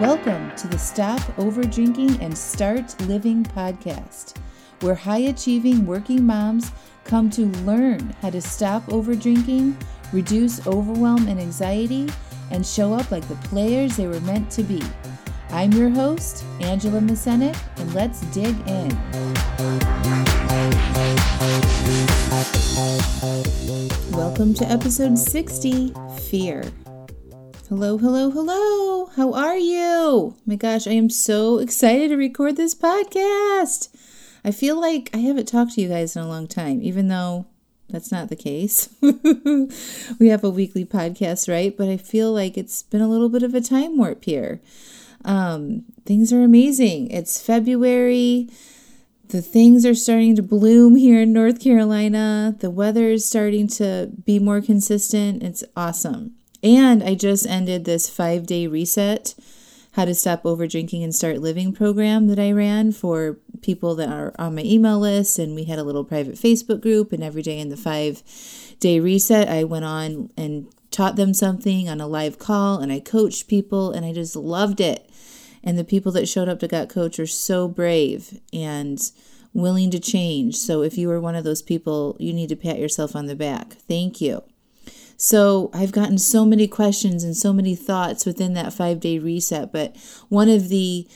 Welcome to the Stop Over Drinking and Start Living podcast, where high achieving working moms come to learn how to stop over drinking, reduce overwhelm and anxiety, and show up like the players they were meant to be. I'm your host, Angela Masenik, and let's dig in. Welcome to episode 60 Fear. Hello, hello, hello. How are you? My gosh, I am so excited to record this podcast. I feel like I haven't talked to you guys in a long time, even though that's not the case. we have a weekly podcast, right? But I feel like it's been a little bit of a time warp here. Um, things are amazing. It's February. The things are starting to bloom here in North Carolina. The weather is starting to be more consistent. It's awesome. And I just ended this five day reset, how to stop over drinking and start living program that I ran for people that are on my email list. And we had a little private Facebook group. And every day in the five day reset, I went on and taught them something on a live call and I coached people and I just loved it. And the people that showed up to Got Coach are so brave and willing to change. So if you were one of those people, you need to pat yourself on the back. Thank you. So I've gotten so many questions and so many thoughts within that five day reset. But one of the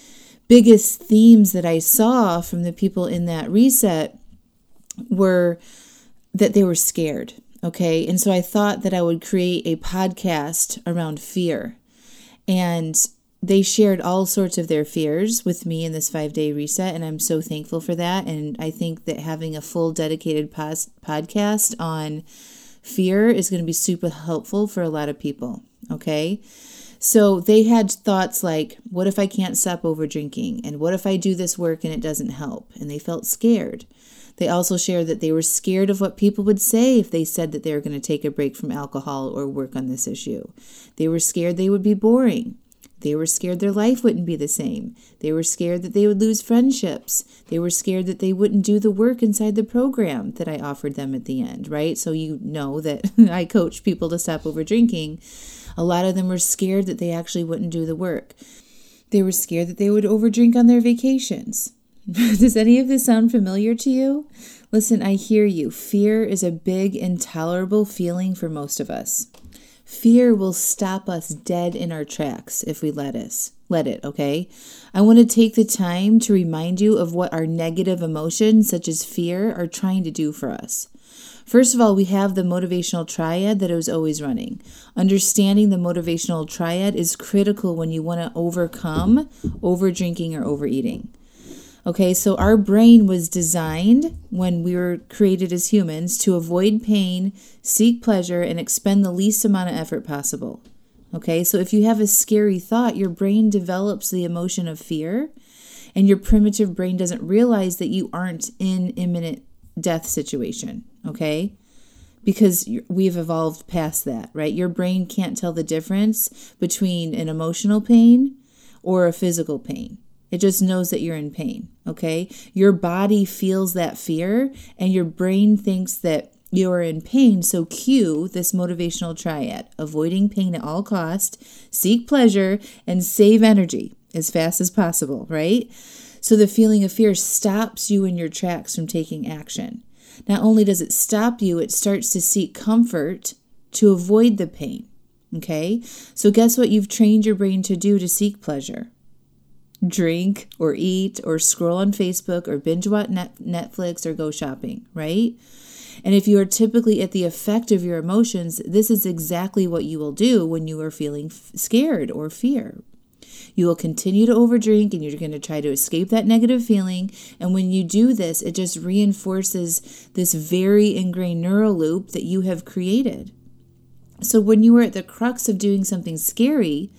biggest themes that I saw from the people in that reset were that they were scared. Okay. And so I thought that I would create a podcast around fear. And they shared all sorts of their fears with me in this five day reset. And I'm so thankful for that. And I think that having a full dedicated pos- podcast on fear is going to be super helpful for a lot of people. Okay. So they had thoughts like, what if I can't stop over drinking? And what if I do this work and it doesn't help? And they felt scared. They also shared that they were scared of what people would say if they said that they were going to take a break from alcohol or work on this issue. They were scared they would be boring. They were scared their life wouldn't be the same. They were scared that they would lose friendships. They were scared that they wouldn't do the work inside the program that I offered them at the end, right? So you know that I coach people to stop over drinking. A lot of them were scared that they actually wouldn't do the work. They were scared that they would overdrink on their vacations. Does any of this sound familiar to you? Listen, I hear you. Fear is a big, intolerable feeling for most of us. Fear will stop us dead in our tracks if we let us. Let it, okay? I want to take the time to remind you of what our negative emotions, such as fear, are trying to do for us. First of all, we have the motivational triad that is always running. Understanding the motivational triad is critical when you want to overcome over drinking or overeating. Okay, so our brain was designed when we were created as humans to avoid pain, seek pleasure, and expend the least amount of effort possible. Okay, so if you have a scary thought, your brain develops the emotion of fear, and your primitive brain doesn't realize that you aren't in imminent death situation. Okay, because we've evolved past that, right? Your brain can't tell the difference between an emotional pain or a physical pain. It just knows that you're in pain, okay? Your body feels that fear and your brain thinks that you're in pain. So cue this motivational triad, avoiding pain at all cost, seek pleasure and save energy as fast as possible, right? So the feeling of fear stops you in your tracks from taking action. Not only does it stop you, it starts to seek comfort to avoid the pain. Okay? So, guess what you've trained your brain to do to seek pleasure? Drink or eat or scroll on Facebook or binge watch Netflix or go shopping, right? And if you are typically at the effect of your emotions, this is exactly what you will do when you are feeling scared or fear. You will continue to overdrink and you're going to try to escape that negative feeling. And when you do this, it just reinforces this very ingrained neural loop that you have created. So when you are at the crux of doing something scary,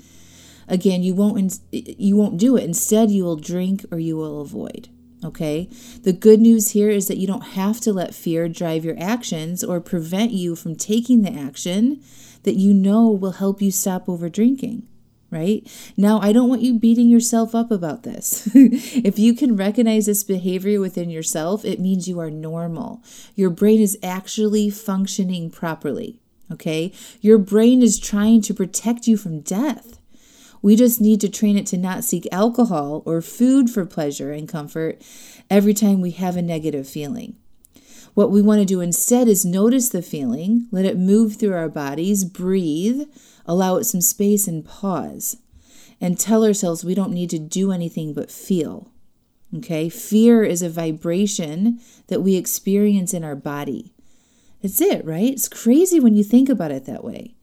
Again, you won't you won't do it. Instead, you will drink or you will avoid. Okay? The good news here is that you don't have to let fear drive your actions or prevent you from taking the action that you know will help you stop over drinking right? Now, I don't want you beating yourself up about this. if you can recognize this behavior within yourself, it means you are normal. Your brain is actually functioning properly, okay? Your brain is trying to protect you from death. We just need to train it to not seek alcohol or food for pleasure and comfort every time we have a negative feeling. What we want to do instead is notice the feeling, let it move through our bodies, breathe, allow it some space, and pause. And tell ourselves we don't need to do anything but feel. Okay? Fear is a vibration that we experience in our body. That's it, right? It's crazy when you think about it that way.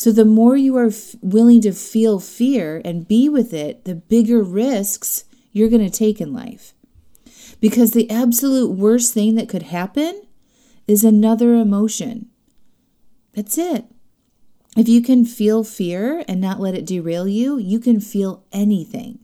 So, the more you are f- willing to feel fear and be with it, the bigger risks you're going to take in life. Because the absolute worst thing that could happen is another emotion. That's it. If you can feel fear and not let it derail you, you can feel anything.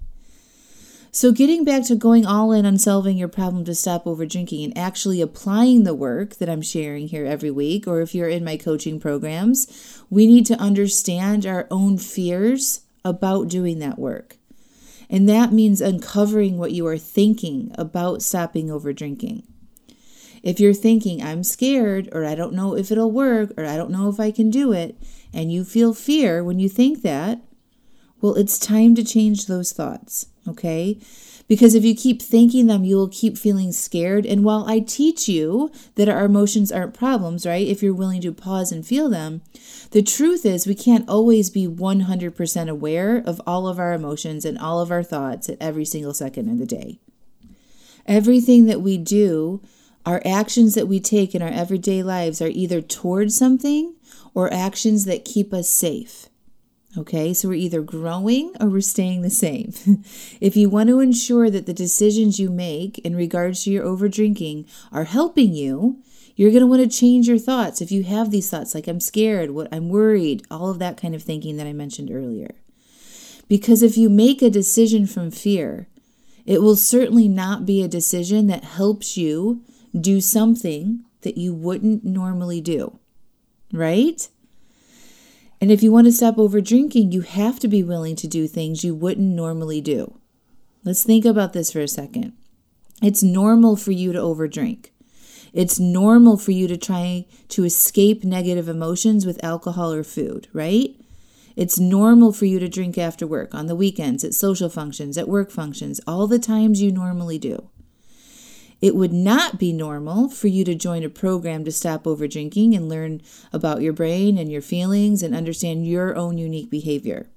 So, getting back to going all in on solving your problem to stop over drinking and actually applying the work that I'm sharing here every week, or if you're in my coaching programs, we need to understand our own fears about doing that work. And that means uncovering what you are thinking about stopping over drinking. If you're thinking, I'm scared, or I don't know if it'll work, or I don't know if I can do it, and you feel fear when you think that, well, it's time to change those thoughts, okay? Because if you keep thinking them, you will keep feeling scared. And while I teach you that our emotions aren't problems, right? If you're willing to pause and feel them, the truth is we can't always be 100% aware of all of our emotions and all of our thoughts at every single second of the day. Everything that we do, our actions that we take in our everyday lives are either towards something or actions that keep us safe. Okay, so we're either growing or we're staying the same. if you want to ensure that the decisions you make in regards to your over drinking are helping you, you're going to want to change your thoughts. If you have these thoughts like I'm scared, what I'm worried, all of that kind of thinking that I mentioned earlier. Because if you make a decision from fear, it will certainly not be a decision that helps you do something that you wouldn't normally do. Right? And if you want to stop over drinking, you have to be willing to do things you wouldn't normally do. Let's think about this for a second. It's normal for you to overdrink. It's normal for you to try to escape negative emotions with alcohol or food, right? It's normal for you to drink after work, on the weekends, at social functions, at work functions, all the times you normally do. It would not be normal for you to join a program to stop over drinking and learn about your brain and your feelings and understand your own unique behavior.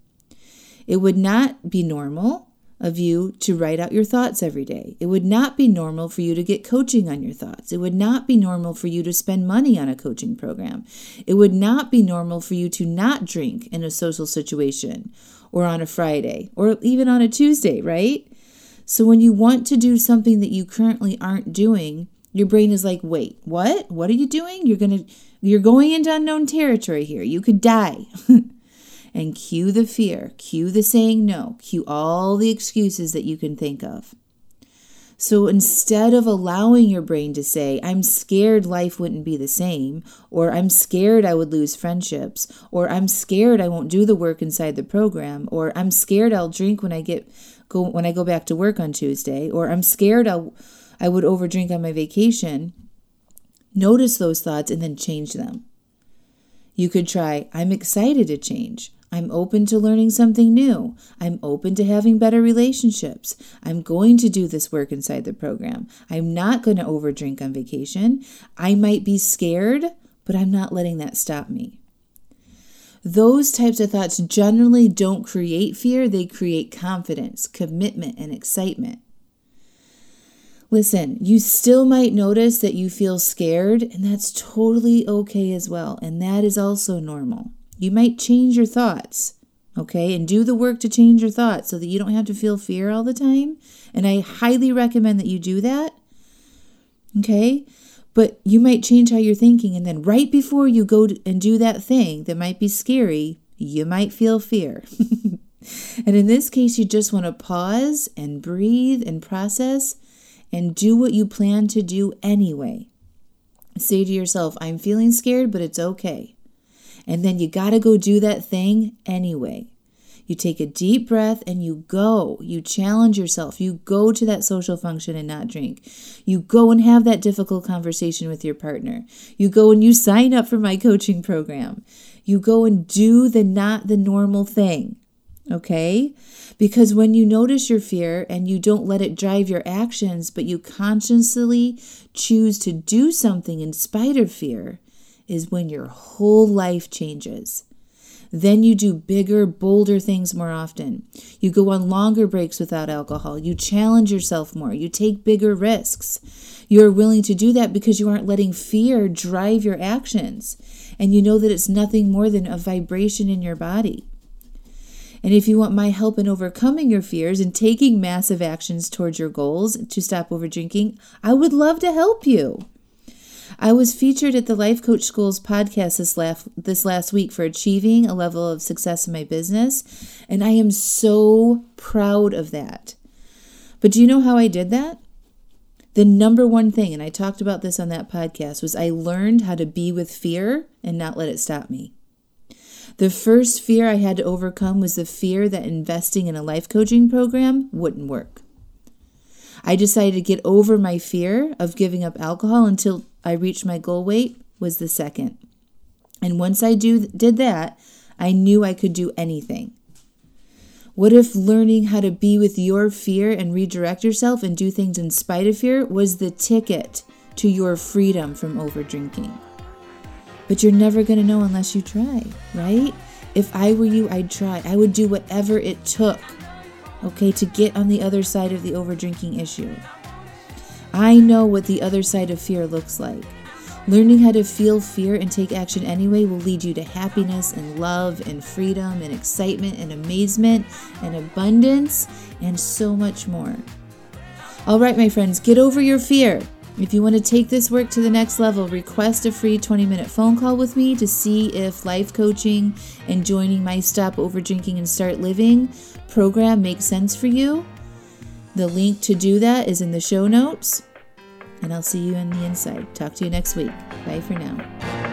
It would not be normal of you to write out your thoughts every day. It would not be normal for you to get coaching on your thoughts. It would not be normal for you to spend money on a coaching program. It would not be normal for you to not drink in a social situation or on a Friday or even on a Tuesday, right? So when you want to do something that you currently aren't doing, your brain is like, "Wait, what? What are you doing? You're going to you're going into unknown territory here. You could die." and cue the fear, cue the saying no, cue all the excuses that you can think of. So instead of allowing your brain to say, I'm scared life wouldn't be the same, or I'm scared I would lose friendships, or I'm scared I won't do the work inside the program, or I'm scared I'll drink when I get go when I go back to work on Tuesday, or I'm scared I'll I would overdrink on my vacation. Notice those thoughts and then change them. You could try, I'm excited to change. I'm open to learning something new. I'm open to having better relationships. I'm going to do this work inside the program. I'm not going to overdrink on vacation. I might be scared, but I'm not letting that stop me. Those types of thoughts generally don't create fear, they create confidence, commitment, and excitement. Listen, you still might notice that you feel scared, and that's totally okay as well. And that is also normal. You might change your thoughts, okay, and do the work to change your thoughts so that you don't have to feel fear all the time. And I highly recommend that you do that, okay? But you might change how you're thinking, and then right before you go and do that thing that might be scary, you might feel fear. and in this case, you just want to pause and breathe and process and do what you plan to do anyway. Say to yourself, I'm feeling scared, but it's okay. And then you got to go do that thing anyway. You take a deep breath and you go. You challenge yourself. You go to that social function and not drink. You go and have that difficult conversation with your partner. You go and you sign up for my coaching program. You go and do the not the normal thing. Okay? Because when you notice your fear and you don't let it drive your actions, but you consciously choose to do something in spite of fear, is when your whole life changes. Then you do bigger, bolder things more often. You go on longer breaks without alcohol. You challenge yourself more. You take bigger risks. You are willing to do that because you aren't letting fear drive your actions. And you know that it's nothing more than a vibration in your body. And if you want my help in overcoming your fears and taking massive actions towards your goals to stop over drinking, I would love to help you. I was featured at the Life Coach School's podcast this last, this last week for achieving a level of success in my business, and I am so proud of that. But do you know how I did that? The number one thing, and I talked about this on that podcast, was I learned how to be with fear and not let it stop me. The first fear I had to overcome was the fear that investing in a life coaching program wouldn't work. I decided to get over my fear of giving up alcohol until I reached my goal weight was the second. And once I do did that, I knew I could do anything. What if learning how to be with your fear and redirect yourself and do things in spite of fear was the ticket to your freedom from over drinking? But you're never going to know unless you try, right? If I were you, I'd try. I would do whatever it took, okay, to get on the other side of the over drinking issue. I know what the other side of fear looks like. Learning how to feel fear and take action anyway will lead you to happiness and love and freedom and excitement and amazement and abundance and so much more. All right, my friends, get over your fear. If you want to take this work to the next level, request a free 20 minute phone call with me to see if life coaching and joining my Stop Over Drinking and Start Living program makes sense for you. The link to do that is in the show notes. And I'll see you on the inside. Talk to you next week. Bye for now.